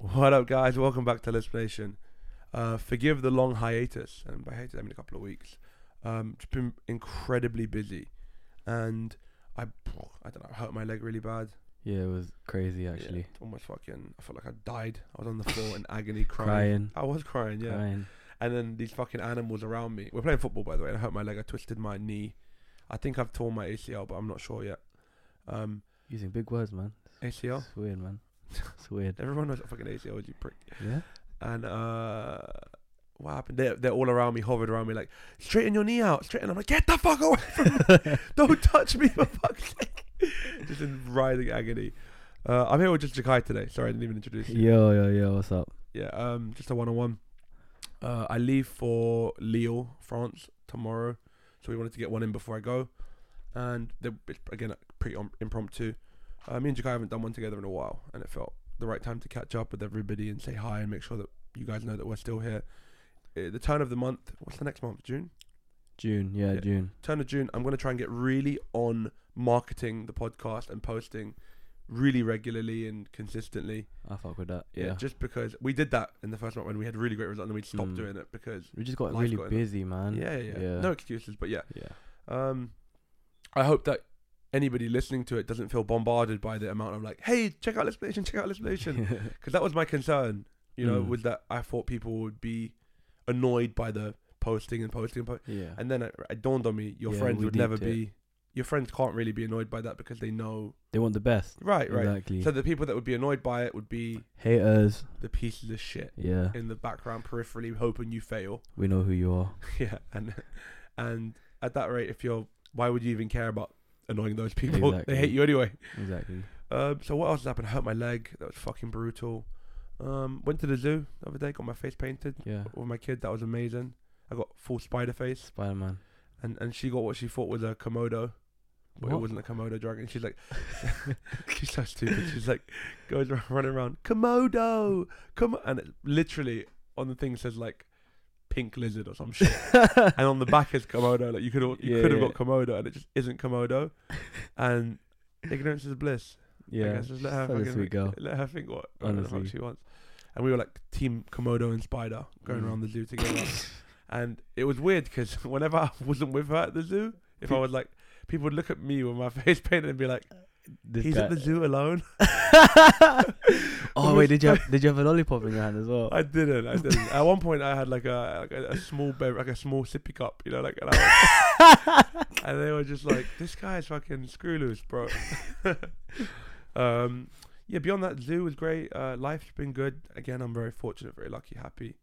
What up, guys? Welcome back to Let's Nation. Uh, forgive the long hiatus, and by hiatus I mean a couple of weeks. Um, just been incredibly busy, and I, I don't know, I hurt my leg really bad. Yeah, it was crazy actually. it's almost fucking. I felt like I died. I was on the floor in agony, crying. Crying, I was crying, yeah. crying. And then these fucking animals around me. We're playing football, by the way. And I hurt my leg. I twisted my knee. I think I've torn my ACL, but I'm not sure yet. Um, Using big words, man. ACL. It's weird, man. It's weird. Everyone knows what fucking ACL is, you prick. Yeah. and uh what happened? They're, they're all around me, hovered around me, like, straighten your knee out, straighten. I'm like, get the fuck away from me. Don't touch me, for fuck's sake. just in writhing agony. Uh, I'm here with just Jacai today. Sorry, I didn't even introduce you. Yo, yo, yo. What's up? Yeah, um, just a one on one. Uh, I leave for Lille, France tomorrow, so we wanted to get one in before I go. And the, it's, again, pretty um, impromptu. Uh, me and Jacai haven't done one together in a while, and it felt the right time to catch up with everybody and say hi and make sure that you guys know that we're still here. Uh, the turn of the month. What's the next month? June. June. Yeah, Yeah. June. Turn of June. I'm going to try and get really on marketing the podcast and posting really regularly and consistently. I fuck with that. Yeah. Yeah. Just because we did that in the first month when we had really great results and then we stopped Mm. doing it because we just got really got busy, man. yeah, yeah, yeah, Yeah. No excuses, but yeah. Yeah. Um, I hope that anybody listening to it doesn't feel bombarded by the amount of like, hey, check out Lispation, check out Lispation, because that was my concern. You know, Mm. was that I thought people would be annoyed by the posting and posting and po- yeah. and then it, it dawned on me, your Yeah, friends would never it. be. Your friends can't really be annoyed by that because they know. They want the best. Right, right. Exactly. So the people that would be annoyed by it would be Haters. the pieces of shit Yeah. in the background, peripherally, hoping you fail. We know who you are. Yeah, and and at that rate, if you're, why would you even care about annoying those people? They hate you anyway. Exactly. Um, so what else has happened? I hurt my leg. That was fucking brutal. Um, went to the zoo the other day. Got my face painted Yeah. with my kid. That was amazing. I got full spider face, Spider Man. and and she got what she thought was a komodo. But it wasn't a komodo dragon. She's like, she's so stupid. She's like, goes around, running around, komodo, come, and it literally on the thing says like, pink lizard or some shit. and on the back is Komodo. Like you could you Yeah, could have yeah. got Komodo, and it just isn't Komodo. and ignorance is bliss. I Yeah. guess just let her fucking sweet girl. let her think what whatever the fuck Honestly. she wants. And we were like team Komodo and Spider going Mm. around the zoo together. and it was weird because whenever I wasn't with her at the zoo, if I was like, people would look at me with my face painted and be like, This "He's guy- at the zoo alone." oh wait, did you have, did you have a lollipop in your hand as well? I didn't. I didn't. At one point, I had like a like a, a small bev- like a small sippy cup, you know, like. And, I was- and they were just like, "This guy's fucking screw loose, bro." um, yeah. Beyond that, zoo was great. Uh, life's been good. Again, I'm very fortunate, very lucky, happy.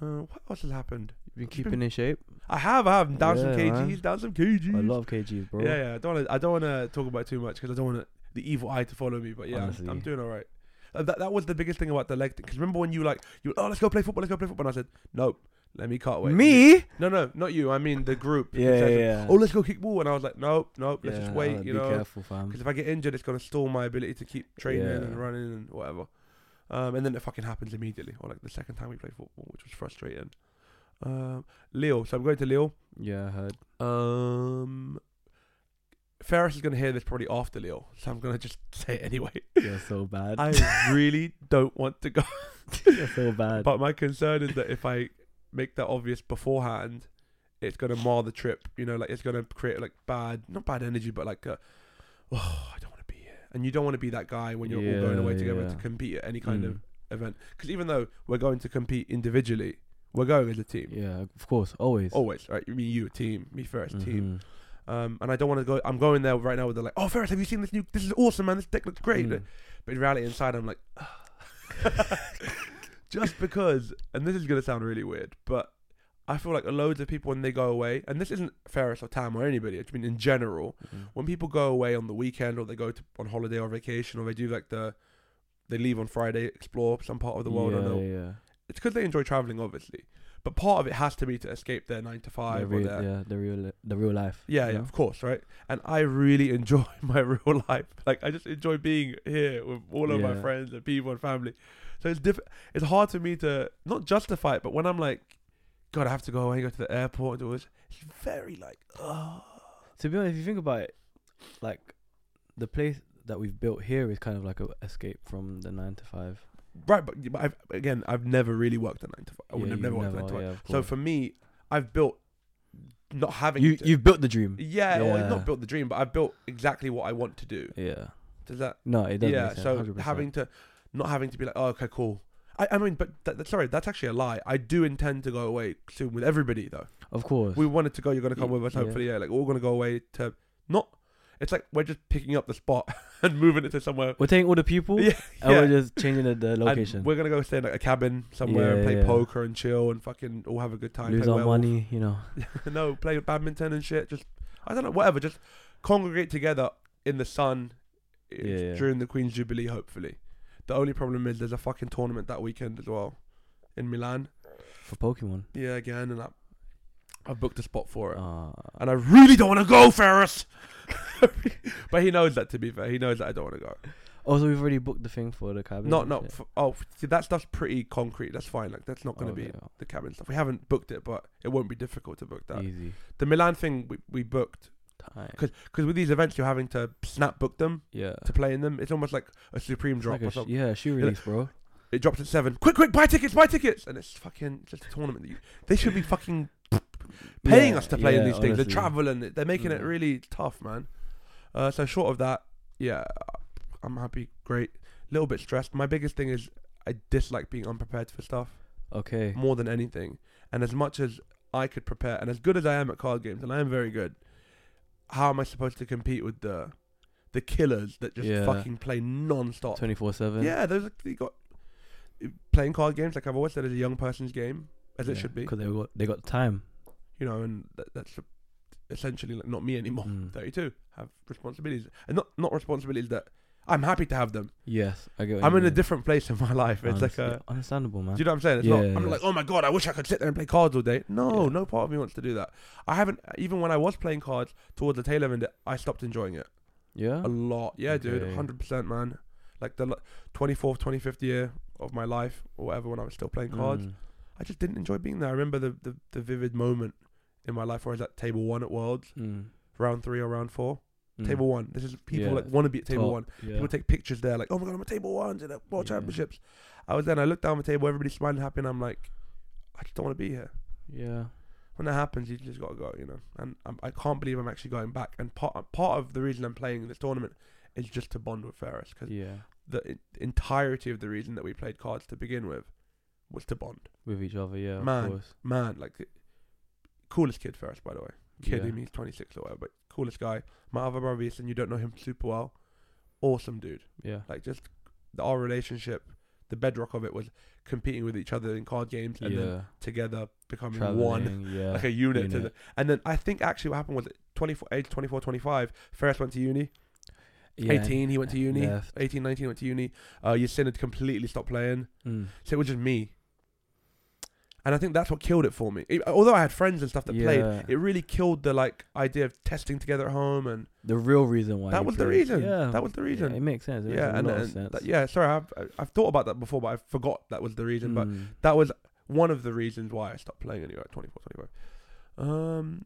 Uh, what else has happened? Been keeping in shape. I have. I have down some kgs. man. Down some kgs. I love KGs, bro. Yeah, yeah. I don't. Wanna, I don't want to talk about it too much because I don't want the evil eye to follow me. But yeah, I'm, Honestly. I'm doing all right. Uh, that that was the biggest thing about the leg. Because remember when you like you oh let's go play football, let's go play football. And I said nope, let me cut away. Me? No, no, not you. I mean the group. Yeah, yeah, yeah. Oh, let's go kick ball. And I was like, nope, nope. Let's Yeah, just wait. uh, You be know, careful, fam. because if I get injured, it's gonna stall my ability to keep training Yeah. and running and whatever. Um, and then it fucking happens immediately, or like the second time we played football, which was frustrating. Um, Lille. So I'm going to Lille. Yeah, I heard. Um, Ferris is gonna hear this probably after Lille, so I'm gonna just say it anyway. You're so bad. I really don't want to go, You're so bad. but my concern is that if I make that obvious beforehand, it's gonna mar the trip. You know, like it's gonna create like bad, not bad energy, but like, a, oh, I don't want to be here, and you don't want to be that guy when you're all going away together yeah. to compete at any kind Mm. of event. Because even though we're going to compete individually, we're going as a team. yeah, of course, always. Always, right? Me, you, a team. Me first, team. Mhm. Um, and I don't want to go. I'm going there right now with the like, oh, Ferris, have you seen this new? This is awesome, man. This deck looks great. Mm. But in reality, inside, I'm like, just because. And this is gonna sound really weird, but I feel like loads of people when they go away, and this isn't Ferris or Tam or anybody. I mean, in general, Mhm. when people go away on the weekend or they go to on holiday or vacation or they do like the, they leave on Friday, explore some part of the world. yeah, or no, yeah. It's because they enjoy traveling, obviously. But part of it has to be to escape their nine to The five real, or their yeah, the real, the real life. yeah, you yeah, of course, right? And I really enjoy my real life. Like I just enjoy being here with all of my friends and people and family. So it's diff- It's hard for me to not justify it, but when I'm like, God, I have to go away, go to the airport, and this. It's very like, oh, To be honest, if you think about it, like the place that we've built here is kind of like a escape from the nine to five. Right, but, but I've, again, I've never really worked a nine to five. I would Yeah, have never worked a nine to five. yeah, of So course. for me, I've built not having you to, you've built the dream. yeah, Yeah. not built the dream, but I've built exactly what I want to do. Yeah. Does that? No, it doesn't. yeah. So 100%. having to, not having to be like, oh, okay, cool. I, I mean, but sorry, that's actually a lie. I do intend to go away soon with everybody though. of course. We wanted to go. You're gonna come Y- with us, yeah. hopefully. Yeah, like we're gonna go away to not. It's like we're just picking up the spot and moving it to somewhere. We're taking all the people. Yeah, And yeah. we're just changing the, the And location. we're gonna go stay in like a cabin somewhere and play yeah. poker and chill and fucking all have a good time. Lose play our werewolf. money, you know. no, play badminton and shit. Just I don't know, whatever. Just congregate together in the sun Yeah, yeah. during the Queen's Jubilee. Hopefully, the only problem is there's a fucking tournament that weekend as well in Milan. For Pokemon. Yeah, again, and I, I booked a spot for it, Uh, and I really don't want to go, Ferris. but he knows that. To be fair, he knows that I don't want to go. also, we've already booked the thing for the cabin. Not, not. For, oh, see, that stuff's pretty concrete. That's fine. Like that's not going to Okay, be the cabin stuff. We haven't booked it, but it won't be difficult to book that. easy. The Milan thing we, we booked Time. because with these events you're having to snap book them Yeah. to play in them. It's almost like a Supreme drop like or a sh- something. yeah, shoe release, bro. It drops at seven. Quick, quick, buy tickets, buy tickets, and it's fucking just a tournament. That you, they should be fucking paying Yeah, us to play in yeah, these things. The honestly. travel and they're making it Mm. really tough, man. Uh, so short of that, yeah, I'm happy. Great. little bit stressed. My biggest thing is I dislike being unprepared for stuff Okay. more than anything. And as much as I could prepare, and as good as I am at card games, and I am very good, how am I supposed to compete with the the killers that just Yeah. fucking play non-stop? Twenty four seven. Yeah, those are, you got playing card games. Like I've always said, is a young person's game, as it should be. Because they got they got time. You know, and that, that's essentially like not me anymore. Mm. 32 have responsibilities, and not not responsibilities that I'm happy to have them. Yes, I get. I'm in a different place in my life. It's like a. understandable, man. Do you know what I'm saying? It's Yeah, not. yeah, I'm yeah. like, oh my god, I wish I could sit there and play cards all day. No, Yeah. no part of me wants to do that. I haven't. Even when I was playing cards towards the tail end, I stopped enjoying it yeah. a lot. Yeah, dude, hundred percent, man. Like the 24th, 25th year of my life, or whatever, when I was still playing cards, Mm. I just didn't enjoy being there. I remember the, the the vivid moment in my life where I was at table one at Worlds, Mm. round three or round four. Mm. Table one. This is people Yeah. like want to be at table Top, one. Yeah. People take pictures there, like, oh my god, I'm at table one in the World Yeah. Championships. I was there, and I looked down the table, everybody's smiling, happy, and I'm like, I just don't want to be here. yeah. When that happens, you just gotta go, you know. And I'm, I can't believe I'm actually going back. And part part of the reason I'm playing this tournament is just to bond with Ferris, because Yeah. the en- entirety of the reason that we played cards to begin with was to bond. With each other, yeah. Man. Of course. Man, like, coolest kid Ferris, by the way. Kid, Yeah. he's 26 or whatever, but coolest guy. My other brother, Easton, you don't know him super well. Awesome dude. Yeah. Like just the, our relationship, the bedrock of it was competing with each other in card games and then together becoming one, yeah. like a unit. To the, and then I think actually what happened was 24, age 24, 25, Ferris went to uni. yeah. 18, he went to uni. Left. 18, 18, 19, went to uni. Uh, Yasin had completely stopped playing. Mm. So it was just me. And I think that's what killed it for me. It- although I had friends and stuff that played, it really killed the like idea of testing together at home, and The real reason why. that was the reason. Yeah. That was the reason. Yeah, it makes sense. It yeah, makes and, a lot of and sense. that- yeah, sorry, I've I've thought about that before, but I forgot that was the reason. But Mm. that was one of the reasons why I stopped playing anyway at 24, 25. Um,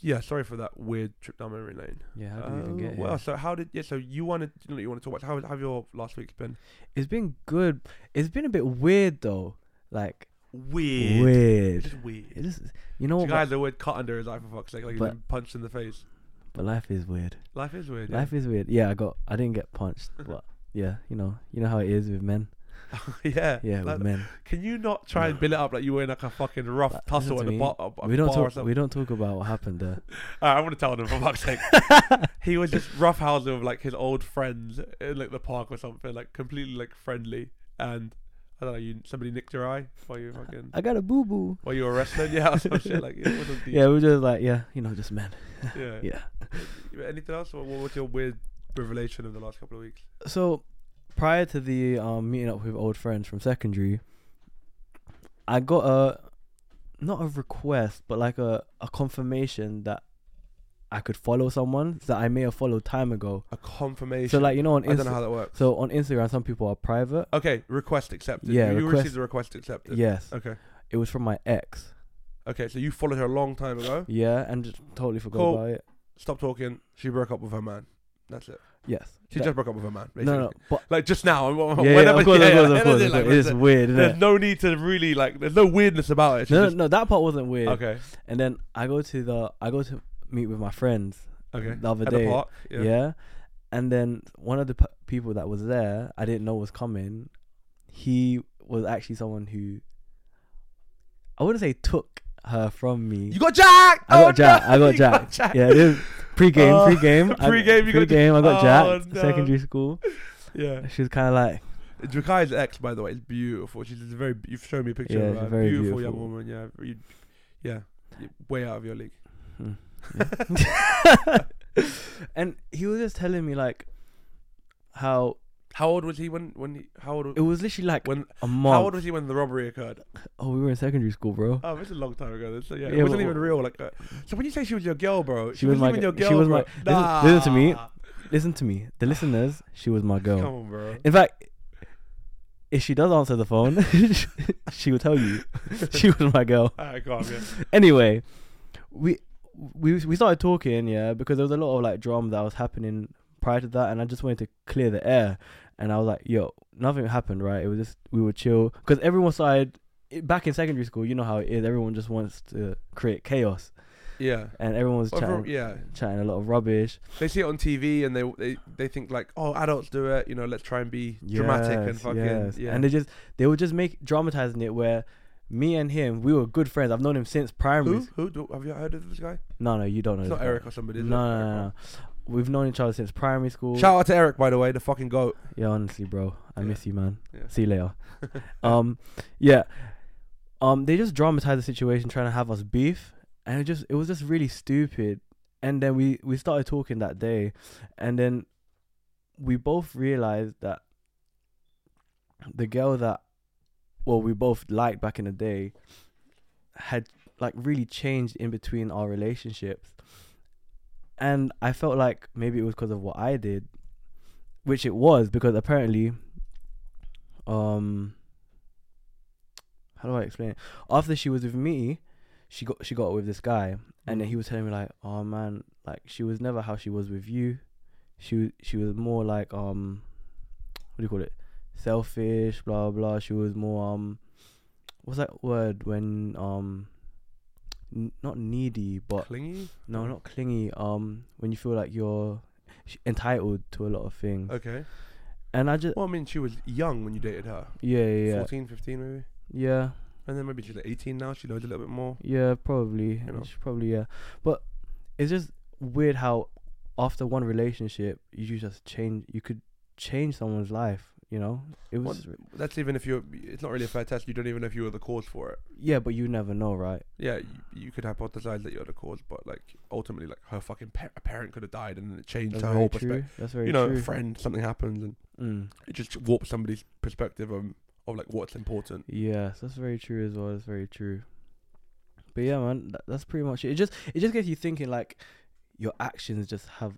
yeah, sorry for that weird trip down memory lane. yeah. How do we even Uh, get well, here? so how did yeah? So you wanted you know you want to talk about how how have your last week's been? It's been good. It's been a bit weird though. Like Weird. weird. Weird. It is. You know The what? guy has a word cut under his eye for fuck's sake, like he's But- been punched in the face. But life is weird. Life is weird. Yeah. Life is weird. Yeah, I got. I didn't get punched, but yeah, you know, you know how it is with men. yeah. Yeah, Like, with men. can you not try and build it up like you were in like a fucking rough tussle listen at to me. bar, a, a we don't bar or talk. something? We don't talk about what happened there. Alright, I want to tell them for fuck's sake. he was just roughhousing with like his old friends in like the park or something, like completely like friendly. And I don't know, you somebody nicked your eye while you were fucking I got a boo boo. while you were wrestling, yeah, or some shit like it wasn't deep. Yeah, we're just like yeah, you know, just men. yeah. Yeah. Anything else? What was your weird revelation of the last couple of weeks? So prior to the um meeting up with old friends from secondary, I got a not a request, but like a, a confirmation that I could follow someone that I may have followed time ago. A confirmation. So like you know on I don't know how that works. so on Instagram some people are private. Okay, request accepted. Yeah, you, request- received the request accepted. Yes. Okay. It was from my ex. Okay, so you followed her a long time ago. Yeah, and just totally forgot Cool. about it. Stop talking. She broke up with her man. That's it. Yes. She That- just broke up with her man. Basically. no, no, but Like just now. yeah, whenever, of course, yeah, of course, of course, of course. It is there's- weird, isn't There's it? no need to really like. There's no weirdness about it. No, no, just- no, that part wasn't weird. Okay. And then I go to the, I go to meet with my friends Okay. the other At day. the park. Yeah. Yeah. And then one of the p- people that was there, I didn't know was coming. He was actually someone who, I wouldn't say took her from me. You got Jack. I got Oh, jacked. no, I got you jacked. Yeah, this pre-game, Oh, pre-game, pre-game, you got- pre-game. I got Oh, jacked. no. Secondary school. Yeah. She was kind of like, Jacai's ex, by the way, is beautiful. She's a very. You've shown me a picture Yeah, of her. very beautiful, young woman. Yeah. You, yeah. Way out of your league. hmm. and he was just telling me like how How old was he when when he? How old? it was literally like when? a How old was he when the robbery occurred? oh, we were in secondary school, bro. Oh, it's a long time ago. So yeah, Yeah, it wasn't but- even real. Like, uh, so when you say she was your girl, bro, She was wasn't my even your g- girl. she was bro. my- listen- listen to me. Listen to me, the listeners. She was my girl. Come on, bro. In fact, if she does answer the phone, she will tell you she was my girl. Go on, yeah. Anyway, we we we started talking, yeah, because there was a lot of like drama that was happening prior to that, and I just wanted to clear the air. And I was like, "Yo, nothing happened, right? It was just we were chill because everyone started back in secondary school. You know how it is. Everyone just wants to create chaos, Yeah. and everyone was chatting, yeah. chatting a lot of rubbish. They see it on TV and they they they think like, oh, adults do it. You know, let's try and be dramatic and fucking yes. yeah. And they just they would just make dramatizing it where me and him we were good friends. I've known him since primary. who who do, have you heard of this guy? No, no, you don't know. It's not guy. Eric or somebody. No, no, no, no. We've known each other since primary school. Shout out to Eric, by the way, the fucking goat. Yeah, honestly, bro, I Yeah. miss you, man. Yeah. See you later. um, yeah. Um, they just dramatized the situation, trying to have us beef, and it just it was just really stupid. And then we we started talking that day, and then we both realized that the girl that well we both liked back in the day had like really changed in between our relationships. And i felt like maybe it was because of what i did which it was because apparently um how do i explain it? After she was with me she got she got with this guy and then he was telling me like oh man like she was never how she was with you. She she was more like um what do you call it selfish blah blah she was more um what's that word when um n- not needy but Clingy. no not clingy um when you feel like you're sh- entitled to a lot of things Okay. and i just Well, I mean, she was young when you dated her. yeah yeah yeah 14, 15 maybe. yeah And then maybe she's like 18 now. She knows a little bit more. Yeah, probably. You know? Probably yeah. But it's just weird how after one relationship you just change you could change someone's life, you know? It was That's even if you're. It's not really a fair test. You don't even know if you were the cause for it. yeah, but you never know, right? Yeah, you, you could hypothesize that you're the cause, but like ultimately, like her fucking pa- a parent could have died, and then it changed That's her whole perspective. That's very You know, true. friend, something happens, and Mm. it just warps somebody's perspective of of like what's important. Yes, that's very true as well. That's very true. But yeah, man, that, that's pretty much it. It just it just gets you thinking like your actions just have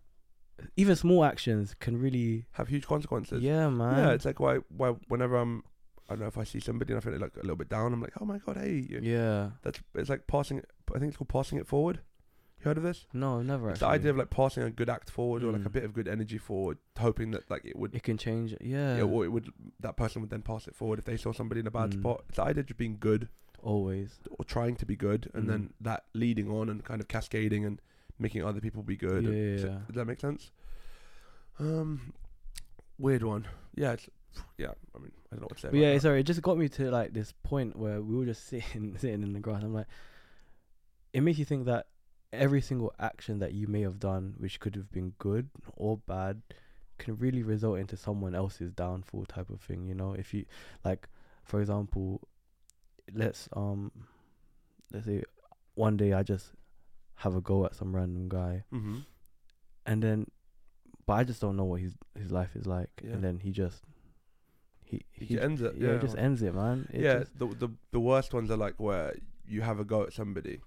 even small actions can really Have huge consequences. yeah, man. Yeah, it's like why why whenever I'm I don't know if I see somebody and I feel like a little bit down, I'm like, oh my god, hey, you- yeah. that's it's like passing. I think it's called passing it forward. You heard of this? No, never It's the idea of like passing a good act forward or like a Mm. bit of good energy forward, hoping that like it would, it can change. Yeah, yeah, or it would that person would then pass it forward if they saw somebody in a bad Mm. spot. It's the idea of just being good always. or trying to be good, and Mm. then that leading on and kind of cascading and making other people be good. Yeah, and- yeah. Does that make sense? Um, weird one. Yeah, it's yeah. I mean, I don't know what to say. But yeah, that. sorry, it just got me to like this point where we were just sitting sitting in the grass. I'm like, it makes you think that every single action that you may have done, which could have been good or bad, can really result into someone else's downfall type of thing. You know, if you like, for example, let's um, let's say one day I just have a go at some random guy, Mm-hmm. and then, but I just don't know what his his life is like, Yeah. and then he just. He, He just ends it, Yeah, yeah. it just ends it, man. It yeah, the, the the worst ones are like where you have a go at somebody,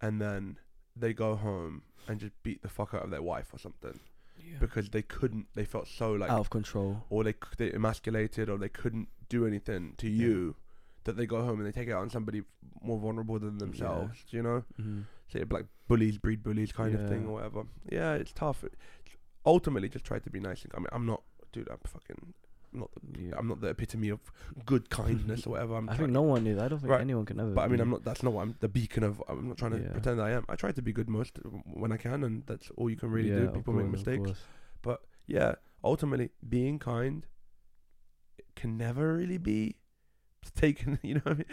and then they go home and just beat the fuck out of their wife or something because they couldn't. They felt so like, out of control. or they they emasculated, or they couldn't do anything to Yeah. you, that they go home and they take it out on somebody more vulnerable than themselves. You know, Mm-hmm. Like bullies breed bullies kind of thing or whatever. Yeah, it's tough. Ultimately just try to be nice. I mean, I'm not, dude. I'm fucking. Not. The, Yeah. I'm not the epitome of good kindness or whatever. I'm I think no one is. I don't think Right. anyone can ever. but I mean. I'm not. That's not what I'm. The beacon of. I'm not trying to Yeah. pretend that I am. I try to be good most when I can, and that's all you can really Yeah, do. People make course, of mistakes. But yeah, ultimately, being kind can never really be taken. You know, what I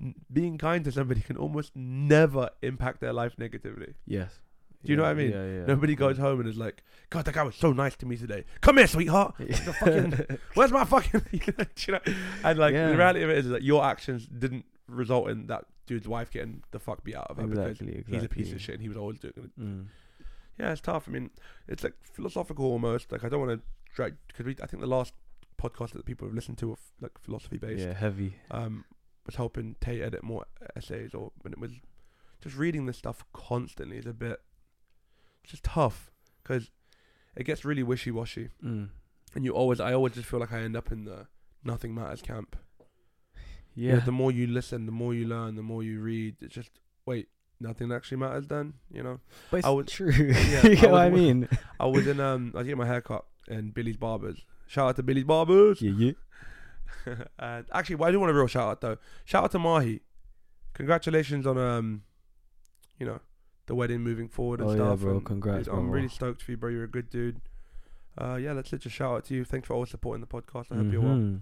mean, being kind to somebody can almost never impact their life negatively. Yes. Do you know what I mean? Yeah, yeah. Nobody goes home and is like, "God, that guy was so nice to me today. Come here, sweetheart. The fucking- Where's my fucking?" you know, and like Yeah. the reality of it is that your actions didn't result in that dude's wife getting the fuck beat out of her exactly, because exactly. he's a piece of shit and he was always doing it. Mm. Yeah, it's tough. I mean, it's like philosophical almost. Like I don't want to drag because. I think the last podcast that people have listened to like philosophy based. Yeah, heavy. Um, was helping Tate edit more essays, or when it was just reading this stuff constantly is a bit. It's just tough because it gets really wishy washy, Mm. and you always. I always just feel like I end up in the nothing matters camp. You Yeah. know, the more you listen, the more you learn, the more you read. It's just wait, nothing actually matters then. You know. but it's I was- true. Yeah, you I get what I mean? I was in um I was getting my hair cut in Billy's Barbers. Shout out to Billy's Barbers. yeah, yeah. and actually, well, I do want a real shout out though. Shout out to Mahi. Congratulations on um, you know, the wedding moving forward and Oh, yeah, stuff. bro. and Congrats, I'm bro. really stoked for you, bro. You're a good dude. Uh, yeah, let's just shout out to you. Thanks for always supporting the podcast. I hope you're well. Mhm.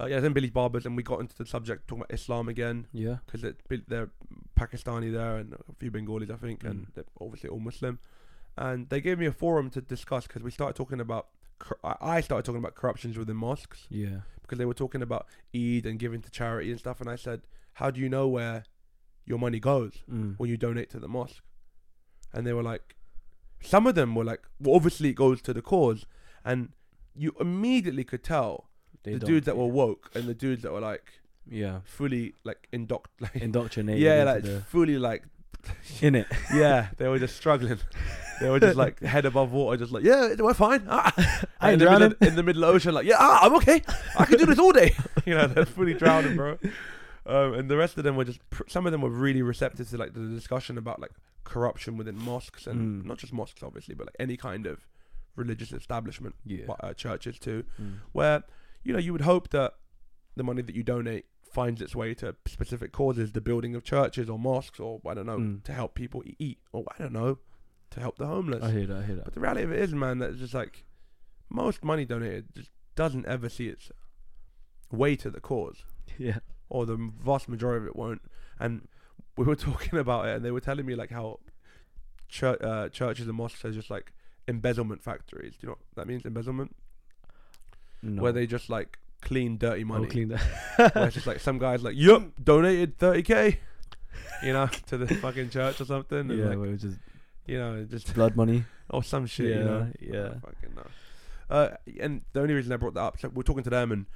Uh, yeah, then Billy's Barbers, and we got into the subject talking about Islam again Yeah. because they're Pakistani there and a few Bengalis, I think, and Mm. they're obviously all Muslim. And they gave me a forum to discuss because we started talking about. I started talking about corruptions within mosques Yeah. because they were talking about Eid and giving to charity and stuff. And I said, "How do you know where your money goes Mm. when you donate to the mosque?" And they were like, some of them were like, "Well, obviously it goes to the cause," and you immediately could tell They the dudes that were woke and the dudes that were like yeah fully like indoctrinated. yeah, like the, fully like in it. yeah, they were just struggling. They were just like head above water, just like yeah, we're fine. Ah. I in, the middle, drowning. in the middle of the ocean, like yeah, ah, I'm okay. I can do this all day. you know, they're fully drowning, bro. Um, and the rest of them were just pr- some of them were really receptive to like the discussion about like corruption within mosques and Mm. not just mosques, obviously, but like any kind of religious establishment, Yeah. but, uh, churches too, Mm. where you know you would hope that the money that you donate finds its way to specific causes, the building of churches or mosques, or I don't know, Mm. to help people eat, or I don't know, to help the homeless. I hear that. I hear that. But the reality of it is, man, that it's just like most money donated just doesn't ever see its way to the cause, Yeah. or the vast majority of it won't. And we were talking about it, and they were telling me like how chur- uh, churches and mosques are just like embezzlement factories. Do you know what that means? Embezzlement, No. where they just like clean dirty money. Oh, clean where that. it's just like some guys like, yup, donated thirty k, you know, to the fucking church or something. And yeah, like, where it was just you know, just blood money. or some shit. yeah, you know, yeah. Fucking no. Uh, and the only reason I brought that up, so we're talking to them, and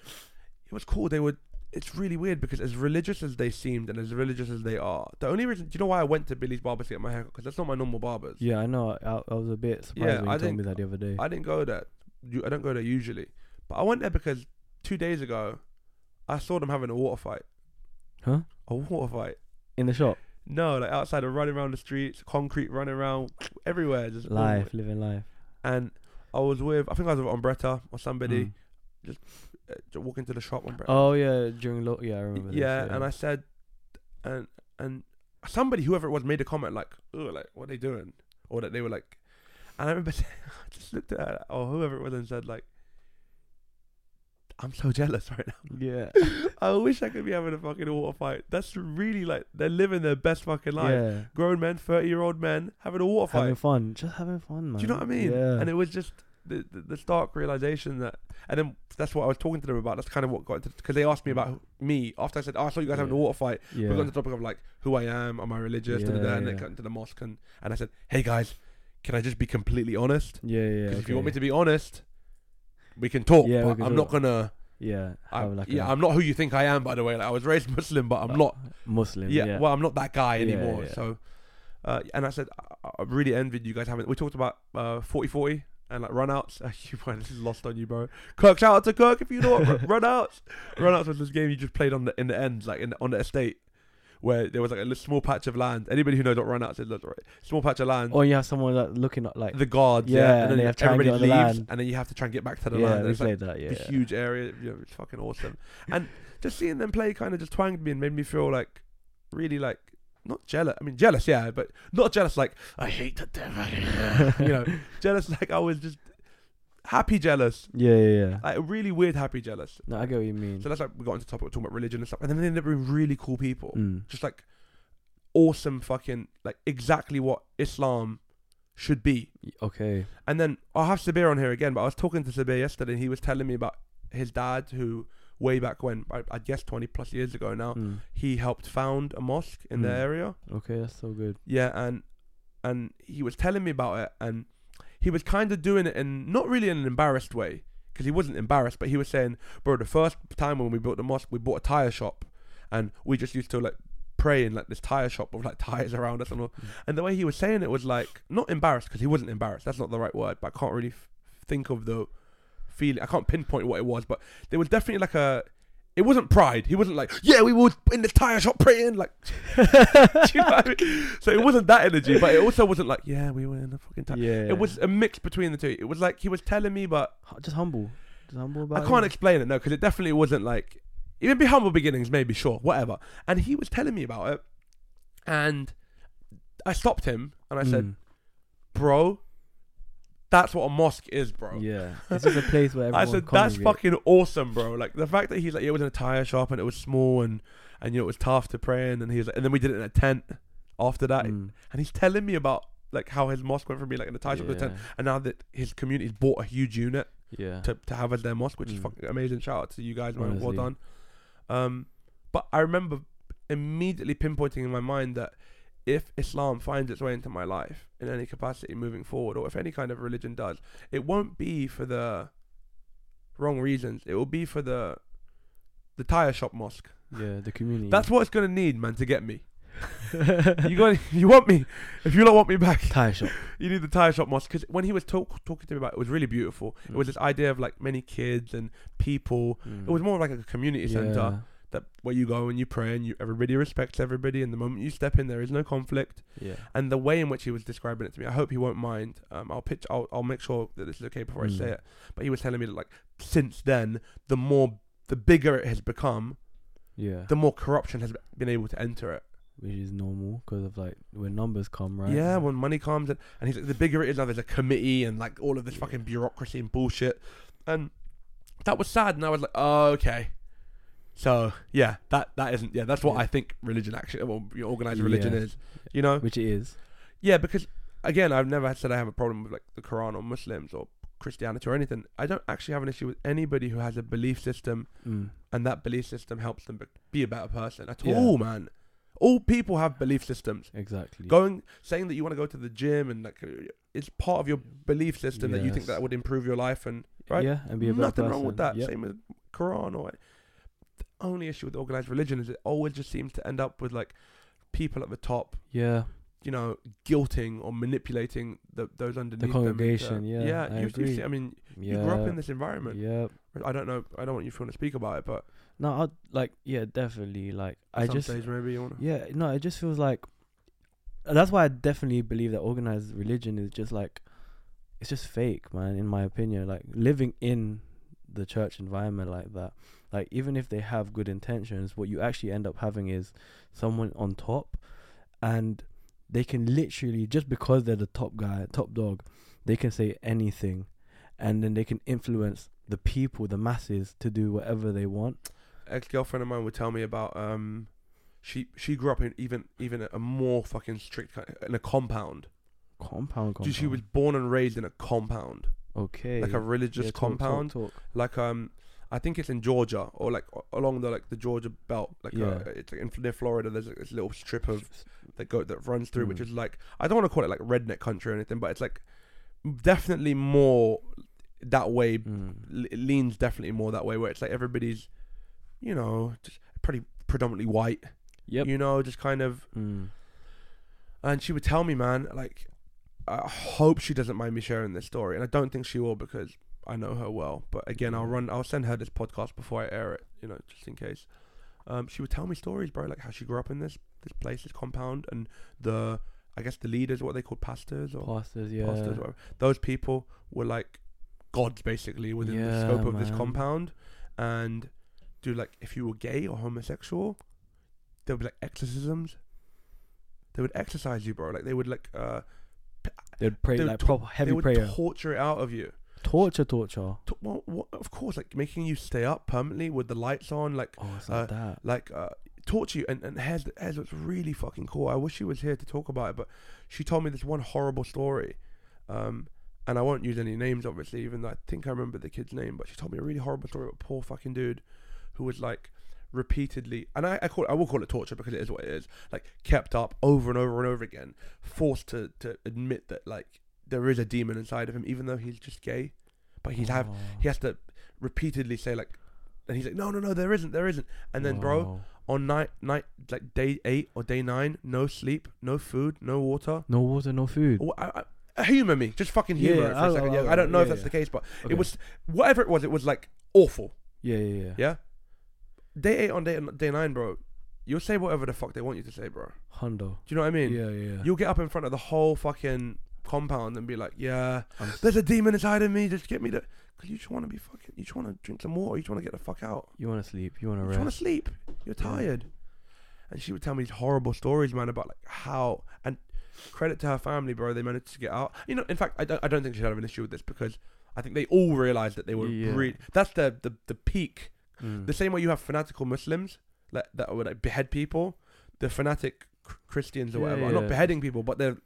it was cool. They were. It's really weird because as religious as they seemed and as religious as they are, the only reason, do you know why I went to Billy's barber to get my haircut? Because that's not my normal barbers. Yeah, I know. I, I was a bit surprised Yeah, when you I told me that the other day. I didn't go there. I don't go there usually, but I went there because two days ago, I saw them having a water fight. Huh? A water fight. In the shop, No, like outside of running around the streets, concrete running around everywhere, just life, living life. And I was with, I think I was with Umbretta or somebody. Mm. uh, j- walk into the shop on Brett. Oh yeah, during lo- yeah, I remember. this, yeah, and I said, and and somebody, whoever it was, made a comment like, "Oh, like what are they doing?" Or that they were like, and I remember saying, I just looked at her, or whoever it was and said like, "I'm so jealous right now. yeah, I wish I could be having a fucking water fight. That's really like they're living their best fucking life. yeah, Grown men, thirty year old men having a water fight. having fun, just having fun, man. Do you know what I mean? Yeah, And it was just the, the the stark realization that, and then that's what I was talking to them about. That's kind of what got into because they asked me about me after I said, "Oh, I saw you guys having a water fight." yeah, We got into the topic of like who I am, am I religious, da, da, da, Yeah, and they yeah. got into the mosque and, and I said, "Hey guys, can I just be completely honest? yeah, yeah. Because if you want me to be honest, we can talk. Yeah, we but can I'm not talk. gonna. yeah, I'm, have like yeah, a I'm not who you think I am. By the way, like I was raised Muslim, but I'm not. Muslim. Yeah, Yeah, well, I'm not that guy Yeah, anymore. yeah. So, uh, and I said I, I really envied you guys having. We talked about uh, 40-40 and like runouts. Uh, you this is lost on you, bro. Kirk, shout out to Kirk if you know what run- runouts. Runouts was this game you just played on the in the ends, like in the, on the estate, where there was like a small patch of land. Anybody who knows what run out said, look, right, small patch of land. Or you have someone like looking at like the guards, Yeah, yeah, and and they then have to everybody leaves, land. and then you have to try and get back to the yeah, land. It's like played that. Yeah. huge area. You know, it's fucking awesome. and just seeing them play kind of just twanged me and made me feel like really like not jealous. I mean jealous, yeah, but not jealous like I hate the devil. you know, jealous like I was just happy jealous, yeah, yeah, yeah. like really weird happy jealous. No, I get what you mean. So that's like we got into the topic talking about religion and stuff, and then they ended up being really cool people, Mm. just like awesome fucking like exactly what Islam should be. Okay. And then I'll have Sabir on here again, but I was talking to Sabir yesterday and he was telling me about his dad who way back when, I, I guess 20 plus years ago now, Mm. he helped found a mosque in the Mm. area. Okay, that's so good. Yeah, and and he was telling me about it and he was kind of doing it in not really in an embarrassed way because he wasn't embarrassed, but he was saying, "Bro, the first time when we built the mosque, we bought a tire shop and we just used to like pray in like this tire shop with like tires around us and all." Mm. And the way he was saying it was like not embarrassed because he wasn't embarrassed. That's not the right word, but I can't really f- think of the feeling. I can't pinpoint what it was, but there was definitely like a. It wasn't pride. He wasn't like, yeah, we were in the tire shop praying. Like, do you know what I mean? So it wasn't that energy, but it also wasn't like, yeah, we were in the fucking tire. Yeah. It was a mix between the two. It was like he was telling me, but just humble. Just humble about I can't it. explain it no, because it definitely wasn't like. Even be humble beginnings, maybe sure, whatever. And he was telling me about it, and I stopped him and I said, Mm. bro, that's what a mosque is, bro. Yeah. It's just a place where everyone I said that's fucking awesome, bro. Like the fact that he's like, yeah, it was in a tire shop and it was small and and you know it was tough to pray in, and he was like, and then we did it in a tent after that, Mm. and he's telling me about like how his mosque went from being like in a tire shop to a tent, and now that his community's bought a huge unit Yeah. to, to have as their mosque, which is Mm. fucking amazing. Shout out to you guys, man. Well done. Um, but I remember immediately pinpointing in my mind that if Islam finds its way into my life in any capacity moving forward, or if any kind of religion does, it won't be for the wrong reasons. It will be for the the tire shop mosque. Yeah, the community. That's what it's gonna need, man, to get me. you got you want me? If you don't want me back, tire shop. you need the tire shop mosque because when he was talk, talking to me about it, it was really beautiful. It was Mm. this idea of like many kids and people. Mm. It was more like a community center Yeah. That where you go and you pray and you everybody respects everybody. And the moment you step in, there is no conflict. Yeah. And the way in which he was describing it to me, I hope he won't mind. Um, I'll pitch. I'll I'll make sure that this is okay before I say Mm. it. But he was telling me that like since then, the more the bigger it has become, Yeah. the more corruption has been able to enter it. Which is normal because of like when numbers come, right? Yeah, when money comes and, and he's like, the bigger it is now, there's a committee and like all of this Yeah. fucking bureaucracy and bullshit. And that was sad. And I was like, oh, okay. So yeah, that that isn't yeah. That's what Yeah. I think religion actually, well, organized religion Yeah. is. You know, Which it is. yeah, because again, I've never said I have a problem with like the Quran or Muslims or Christianity or anything. I don't actually have an issue with anybody who has a belief system Mm. and that belief system helps them be- a better person at Yeah. all, man. All people have belief systems Exactly. going saying that you want to go to the gym and like it's part of your belief system that you think that would improve your life and right Yeah, and be a better nothing person. wrong with that Yep. same with quran or only issue with organized religion is it always just seems to end up with like people at the top Yeah. you know guilting or manipulating the, those underneath the congregation, yeah, yeah I you, you see, i mean Yeah. you grew up in this environment Yep. i don't know i don't want you to want to speak about it but No, I like yeah, definitely. Like I just maybe you want to yeah, no, it just feels like that's why I definitely believe that organized religion is just like it's just fake, man. In my opinion, like living in the church environment like that, like even if they have good intentions, what you actually end up having is someone on top, and they can literally just because they're the top guy, top dog, they can say anything, and then they can influence the people, the masses, to do whatever they want. ex-girlfriend of mine would tell me about um she she grew up in even even a more fucking strict kind in a compound. Compound, compound. She was born and raised in a compound, okay, like a religious Yeah, talk, talk, compound. talk. Like um, I think it's in Georgia or like along the like the Georgia belt. Like uh, it's like in, near Florida. There's like this little strip of that go that runs through, which Mm. is like I don't want to call it like redneck country or anything, but it's like definitely more that way. Mm. It leans definitely more that way, where it's like everybody's, you know, just pretty predominantly white. Yep. You know, just kind of Mm. and she would tell me, man, like, I hope she doesn't mind me sharing this story, and I don't think she will because I know her well. But again, I'll run, I'll send her this podcast before I air it, you know, just in case. Um, she would tell me stories, bro, like how she grew up in this this place, this compound, and the I guess the leaders, what they called pastors or Pastors, yeah. pastors, whatever. Those people were like gods basically within the scope Yeah, of this compound, and do like if you were gay or homosexual, there would be like exorcisms. They would exercise you, bro. Like they would like uh, They'd pray they would like to- proper heavy they would prayer. torture it out of you. Torture, torture. To, well, what, of course, like making you stay up permanently with the lights on, like Oh, it's like that. like uh, torture you. And and Hez, Hez was really fucking cool. I wish she was here to talk about it, but she told me this one horrible story. Um, and I won't use any names, obviously, even though I think I remember the kid's name. But she told me a really horrible story about a poor fucking dude who was like repeatedly, and I, I call it, I will call it torture because it is what it is. Like kept up over and over and over again, forced to to admit that like there is a demon inside of him, even though he's just gay. But he's have he has to repeatedly say like, and he's like, no, no, no, there isn't, there isn't. And then, bro, Wow. on night night like day eight or day nine, no sleep, no food, no water. No water, no food. I, I, humor me, just fucking Yeah, humor yeah, it for a I'll- second. I'll- yeah, I don't know if yeah, that's the case, but Okay. it was whatever it was. It was like awful. Yeah, yeah, yeah. Yeah. Day eight on day day nine, bro. You'll say whatever the fuck they want you to say, bro. Hundo. Do you know what I mean? Yeah, yeah. You'll get up in front of the whole fucking compound and be like, yeah, there's a demon inside of me. Just get me to. Because you just want to be fucking. You just want to drink some water. You just want to get the fuck out. you want to sleep. You want You to just want to sleep. You're Yeah. tired. And she would tell me these horrible stories, man, about like how and credit to her family, bro. They managed to get out. You know, in fact, I don't. I don't think she'd have an issue with this because I think they all realized that they were. Yeah. Re- that's the the the peak. Mm. The same way you have fanatical Muslims like, that would like behead people. The fanatic Christians or Yeah, whatever are not beheading people, but they're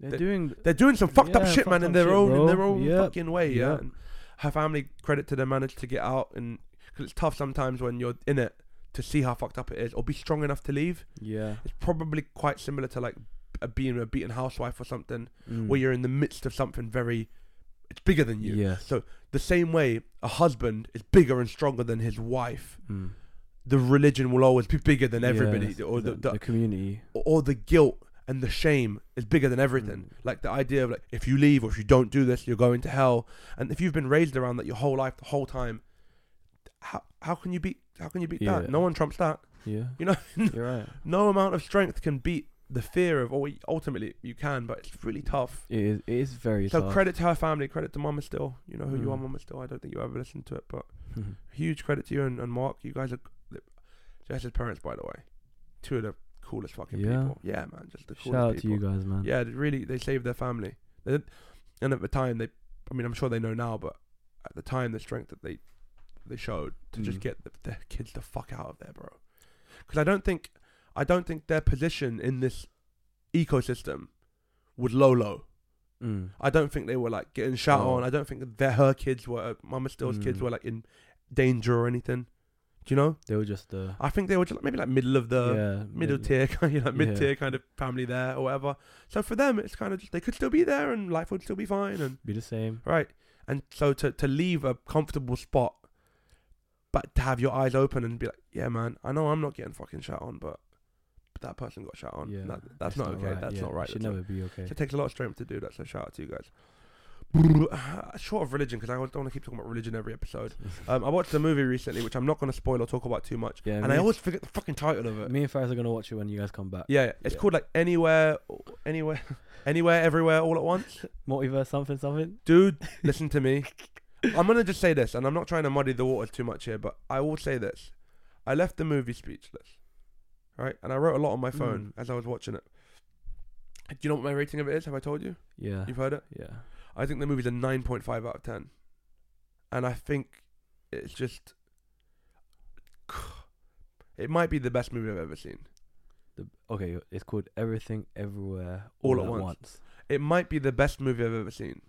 They're they- doing. they're doing some fucked up Yeah, shit, man, fucked in their shit, own in their own Yep. fucking way. Yeah. Yep. And her family, credit to them, managed to get out, and because it's tough sometimes when you're in it to see how fucked up it is, or be strong enough to leave. Yeah. It's probably quite similar to like a, being a beaten housewife or something, Mm. where you're in the midst of something very, it's bigger than you. Yes. So the same way a husband is bigger and stronger than his wife, Mm. the religion will always be bigger than everybody, Yes, or the, the, community. or the guilt and the shame is bigger than everything. Mm. Like the idea of like if you leave or if you don't do this, you're going to hell. And if you've been raised around that your whole life, the whole time, how how can you beat how can you beat Yeah. that? No one trumps that. Yeah. You know, You're right. no amount of strength can beat the fear of. Or ultimately you can, but it's really tough. It is. It is very So tough. credit to her family, credit to Mama Still. You know who you are, Mm. Mama Still. I don't think you ever listened to it, but huge credit to you and, and Mark. You guys are Jess's parents, by the way. Two of the coolest fucking Yeah. people. Yeah, man, just the coolest Shout out to you guys, man. Yeah, they really, they saved their family. They and at the time, they, I mean, I'm sure they know now, but at the time, the strength that they, they showed to just Mm. get the, their kids the fuck out of there, bro. Because I don't think, I don't think their position in this ecosystem was low, low. Mm. I don't think they were like getting shot Oh. on. I don't think their her kids were, Mama Still's kids Mm. were like in danger or anything. Do you know? They were just uh, I think they were just maybe like middle of the yeah middle mid- tier, kind of, you know, Yeah. mid tier kind of family there or whatever. So for them, it's kind of just they could still be there and life would still be fine and Be the same. right. And so to to leave a comfortable spot, but to have your eyes open and be like, yeah, man, I know I'm not getting fucking shot on, but but that person got shot on. Yeah. That, that's it's not, okay. right, That's yeah, not right. Should That's never be okay. so it takes a lot of strength to do that. So shout out to you guys. Short of religion, because I don't want to keep talking about religion every episode. Um, I watched a movie recently, which I'm not going to spoil or talk about too much. Yeah, and I always forget the fucking title of it. Me and Faris are gonna watch it when you guys come back. Yeah, yeah. it's Yeah. called like anywhere, anywhere, anywhere, everywhere, all at once. Multiverse something something. Dude, listen to me. I'm gonna just say this, and I'm not trying to muddy the waters too much here, but I will say this: I left the movie speechless, right? And I wrote a lot on my phone Mm. as I was watching it. Do you know what my rating of it is? Have I told you? Yeah. You've heard it. Yeah. I think the movie's a 9.5 out of 10. And I think it's just. It might be the best movie I've ever seen. The, okay, it's called Everything Everywhere All at Once. It might be the best movie I've ever seen.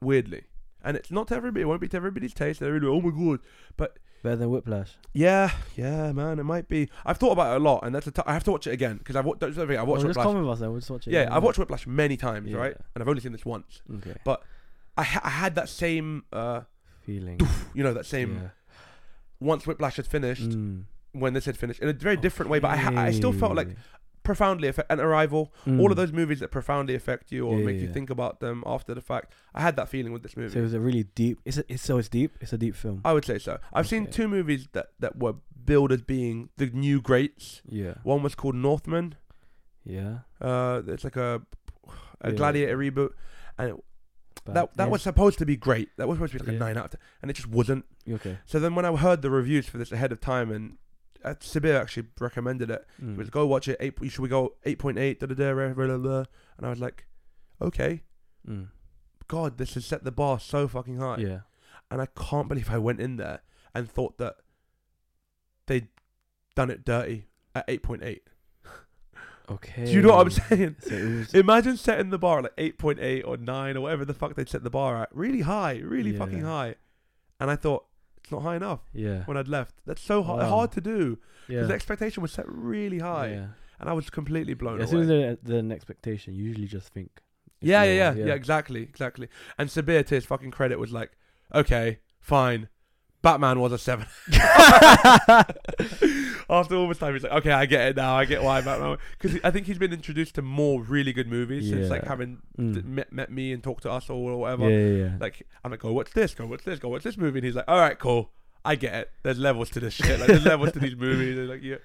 Weirdly. And it's not to everybody. It won't be to everybody's taste. They're really, oh my god. But Better than Whiplash. yeah, yeah, man, it might be. I've thought about it a lot, and that's a t- I have to watch it again because I've, wa- don't forget, I've watched oh, just Whiplash. come with us then. We'll just watch it. Yeah, again, I've watched Whiplash many times, Yeah. right? And I've only seen this once. Okay. I, ha- I had that same, uh, Feeling. you know, that same. Yeah. Once Whiplash had finished, Mm. when this had finished in a very different way. But I, ha- I still felt like profoundly affect and Arrival. All Mm. of those movies that profoundly affect you or Yeah, make yeah, you think about them after the fact. I had that feeling with this movie. So it was a really deep. It's, a, it's so it's deep. It's a deep film. I would say so. I've seen two movies that that were billed as being the new greats. yeah. One was called Northman. Yeah. Uh, it's like a a Yeah. gladiator reboot, and it, But that that yeah. was supposed to be great. That was supposed to be like Yeah. a nine out of ten, and it just wasn't. Okay. So then when I heard the reviews for this ahead of time, and uh, Sabir actually recommended it, Mm. He was go watch it. Eight. Should we go eight point eight? Da da da. And I was like, okay. Mm. God, this has set the bar so fucking high. Yeah. And I can't believe I went in there and thought that they'd done it dirty at eight point eight. Okay. Do you know what I'm saying? So was. Imagine setting the bar at like eight point eight or nine or whatever the fuck they'd set the bar at, really high, really fucking high. And I thought it's not high enough yeah. when I'd left. That's so hard, Wow. hard to do because Yeah. the expectation was set really high, Yeah. and I was completely blown As away. soon as the, the expectation, you usually just think. Yeah, yeah, yeah, yeah, exactly, exactly. And Sabir, to his fucking credit, was like, okay, fine. Batman was a seven. After all this time, he's like, okay, I get it now. I get why Batman. Because I think he's been introduced to more really good movies since like Yeah. having Mm. d- met, met me and talked to us or whatever. Yeah, yeah, yeah. Like I'm like, go watch this, go watch this, go watch this movie, and he's like, all right, cool, I get it. There's levels to this shit. Like there's levels to these movies. And like yeah.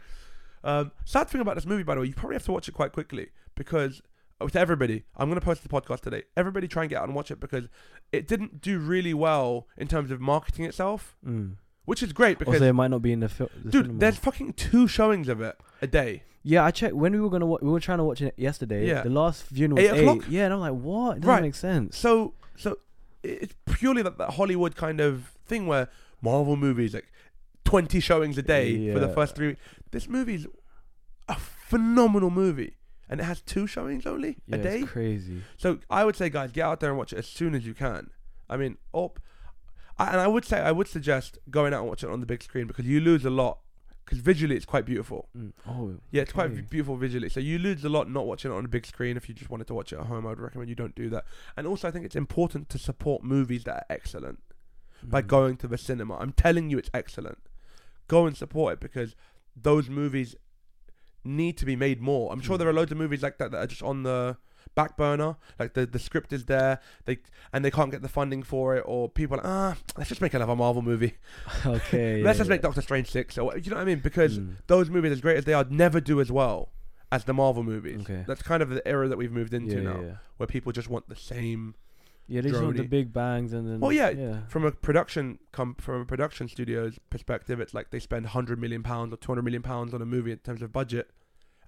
Um, sad thing about this movie, by the way, you probably have to watch it quite quickly because with everybody, I'm gonna post the podcast today. Everybody try and get out and watch it because it didn't do really well in terms of marketing itself, Mm. which is great because. Also, it might not be in the film. Dude, there's fucking two showings of it a day. Yeah, I checked when we were gonna. Wa- we were trying to watch it yesterday. Yeah. The last viewing was Eight eight. o'clock? Yeah, and I'm like, what? It doesn't Right. make sense. So, so it's purely that, that Hollywood kind of thing where Marvel movies like 20 showings a day for the first three. This movie's a phenomenal movie, and it has two showings only Yeah, a day. It's crazy. So I would say, guys, get out there and watch it as soon as you can. I mean, up, I, and I would say I would suggest going out and watching it on the big screen because you lose a lot. Because visually, it's quite beautiful. Mm. Oh. Yeah, it's quite beautiful visually. So you lose a lot not watching it on a big screen. If you just wanted to watch it at home, I would recommend you don't do that. And also, I think it's important to support movies that are excellent by Mm. going to the cinema. I'm telling you, it's excellent. Go and support it because those movies need to be made more. I'm sure Mm. there are loads of movies like that that are just on the back burner. Like the the script is there, they and they can't get the funding for it, or people are like, ah, let's just make another Marvel movie. okay. let's yeah, just make yeah. Doctor Strange six, or you know what I mean? Because Mm. those movies, as great as they are, never do as well as the Marvel movies. Okay. That's kind of the era that we've moved into yeah, now, where people just want the same Yeah, they just want the big bangs and then. Well, yeah, yeah. from a production com- from a production studio's perspective, it's like they spend hundred million pounds or two hundred million pounds on a movie in terms of budget,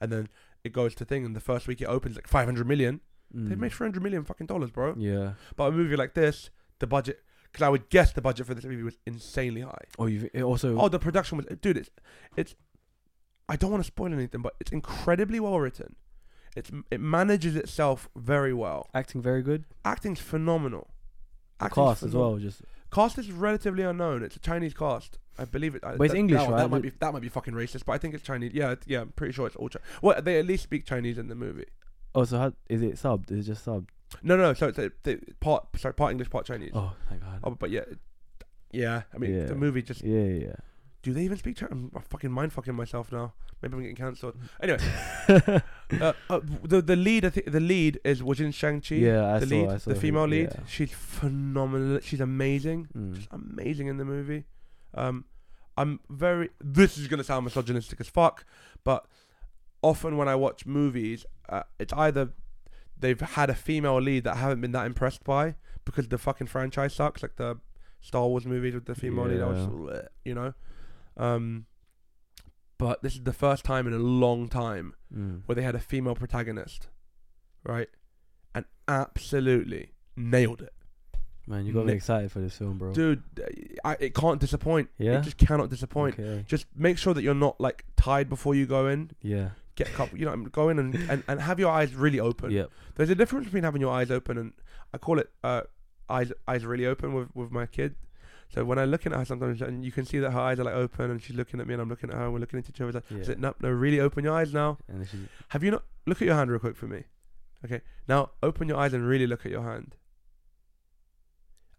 and then it goes to thing, and the first week it opens like five hundred million. They've Mm. made three hundred million fucking dollars, bro. Yeah. But a movie like this, the budget, because I would guess the budget for this movie was insanely high. Oh, you it also. Oh, the production was, dude. It's, it's. I don't want to spoil anything, but it's incredibly well written. It's it manages itself very well. acting very good. Acting's phenomenal. Acting's cast as well. Just Cast is relatively unknown. It's a Chinese cast. I believe it. I- But it's that- English, that, right? That might be that might be fucking racist, but I think it's Chinese. Yeah, yeah. I'm pretty sure it's all. Chinese. well, they at least speak Chinese in the movie. oh, so how is it subbed? Is it just subbed? No, no. So it's a, the part. Sorry, part English, part Chinese. Oh, thank God. Oh, but yeah, yeah. I mean, Yeah. the movie just. Yeah, yeah. Do they even speak Chinese? I'm fucking mind fucking myself now. Maybe I'm getting cancelled. Anyway, uh, uh, the the lead. I think the lead is Wajin Shang Chi. yeah, I the saw. lead, I saw the her, female lead. yeah. She's phenomenal. She's amazing. Mm. Just amazing in the movie. Um, I'm very. This is gonna sound misogynistic as fuck, but often when I watch movies, uh, it's either they've had a female lead that I haven't been that impressed by because the fucking franchise sucks, like the Star Wars movies with the female lead. I was, just, you know. Um, but this is the first time in a long time Mm. where they had a female protagonist, right? And absolutely nailed it. Man, you got me excited for this film, bro. dude I, it can't disappoint Yeah? it just cannot disappoint Okay. just make sure that you're not like tired before you go in Yeah. get a couple you know go in and, and, and have your eyes really open Yep. there's a difference between having your eyes open and i call it uh eyes eyes really open with with my kid so when i'm looking at her sometimes and you can see that her eyes are like open and she's looking at me and i'm looking at her and we're looking at each other like, Yeah. is it, no, no really open your eyes now? Have you not look at your hand real quick for me. Okay now open your eyes and really look at your hand.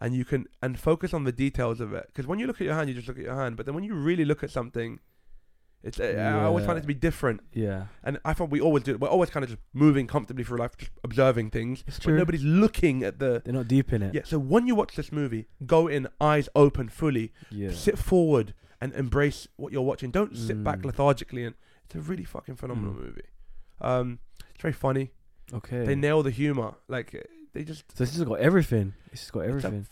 And you can and focus on the details of it. Because when you look at your hand you just look at your hand but then when you really look at something It's uh, I always find it to be different, Yeah, and I thought we always do. We're always kind of just moving comfortably through life, just observing things. it's But true. nobody's looking at the. They're not deep in it. Yeah. So when you watch this movie, go in eyes open, fully. Yeah. Sit forward and embrace what you're watching. Don't sit back Mm. lethargically. And it's a really fucking phenomenal Mm. movie. Um, it's very funny. Okay. They nail the humor. Like they just. so it's just got everything. It's just got It's a, everything.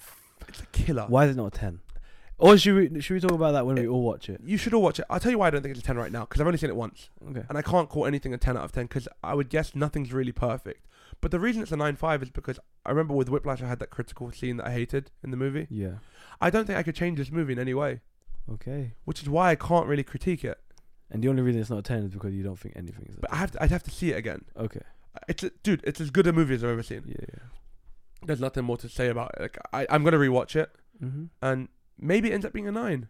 it's a killer. Why is it not a ten? Or should we should we talk about that when we all watch it? You should all watch it. I'll tell you why I don't think it's a 10 right now, because I've only seen it once. Okay. And I can't call anything a 10 out of 10, because I would guess nothing's really perfect. But the reason it's a 9.5 is because I remember with Whiplash, I had that critical scene that I hated in the movie. Yeah. I don't think I could change this movie in any way, Okay. which is why I can't really critique it. And the only reason it's not a ten is because you don't think anything is. A But I have to, I'd have to see it again. Okay. It's a, dude, it's as good a movie as I've ever seen. Yeah. yeah. There's nothing more to say about it. Like I, I'm gonna rewatch it, Mm-hmm. and maybe it ends up being a nine.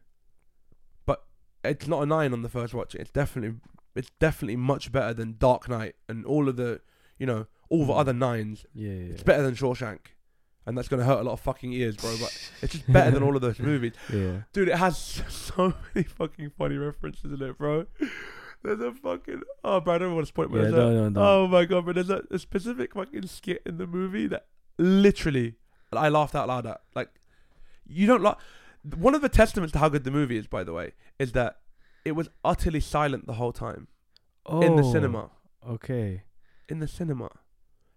But it's not a nine on the first watch. It's definitely, it's definitely much better than Dark Knight and all of the, you know, all the Mm. other nines. Yeah. Yeah. It's better than Shawshank, and that's gonna hurt a lot of fucking ears, bro. But it's just better than all of those movies, Yeah. dude. It has so many fucking funny references in it, bro. There's a fucking oh, bro. I don't want to spoil it. but Yeah. there's a- No. No. No. Oh my god, but there's a, a specific fucking skit in the movie that literally I laughed out loud at. Like, you don't laugh. One of the testaments to how good the movie is, by the way, is that it was utterly silent the whole time oh. in the cinema. Okay. In the cinema.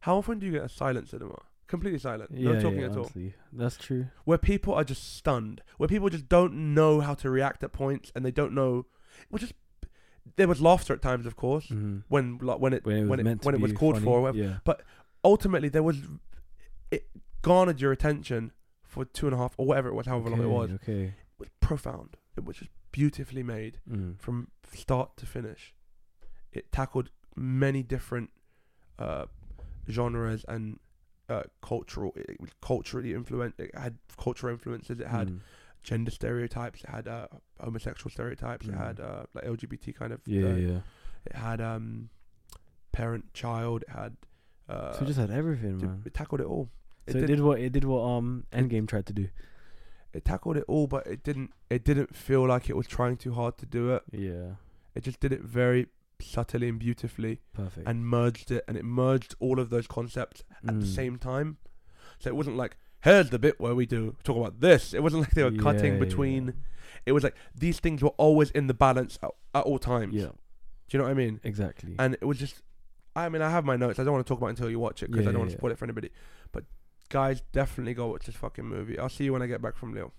How often do you get a silent cinema? Completely silent. Yeah. no talking yeah, at all. honestly. That's true. Where people are just stunned. Where people just don't know how to react at points and they don't know. Which is. There was laughter at times, of course, Mm-hmm. when like, when it When it was when it, when it was called funny. for. or whatever. Yeah. ultimately there was it garnered your attention for two and a half or whatever it was, however long it was. It was profound. It was just beautifully made Mm. from start to finish. It tackled many different uh, genres and uh, cultural. It was culturally influenced. It had cultural influences. It had Mm. gender stereotypes. It had uh, homosexual stereotypes. It Mm. had uh, like LGBT kind of. Yeah. uh, yeah. It had um, parent child. It had. Uh, so it just had everything, it- man. it tackled it all. So it did what it did what um Endgame tried to do. it tackled it all, but it didn't. It didn't feel like it was trying too hard to do it. Yeah. It just did it very subtly and beautifully, Perfect. and merged it, and it merged all of those concepts at the Mm. same time. So it wasn't like here's the bit where we do talk about this. It wasn't like they were cutting Yeah, between. It was like these things were always in the balance at, at all times. Yeah. Do you know what I mean? Exactly. And it was just. I mean, I have my notes. I don't want to talk about it until you watch it because Yeah, I don't yeah, want to yeah. spoil it for anybody. But guys, definitely go watch this fucking movie. I'll see you when I get back from Lille.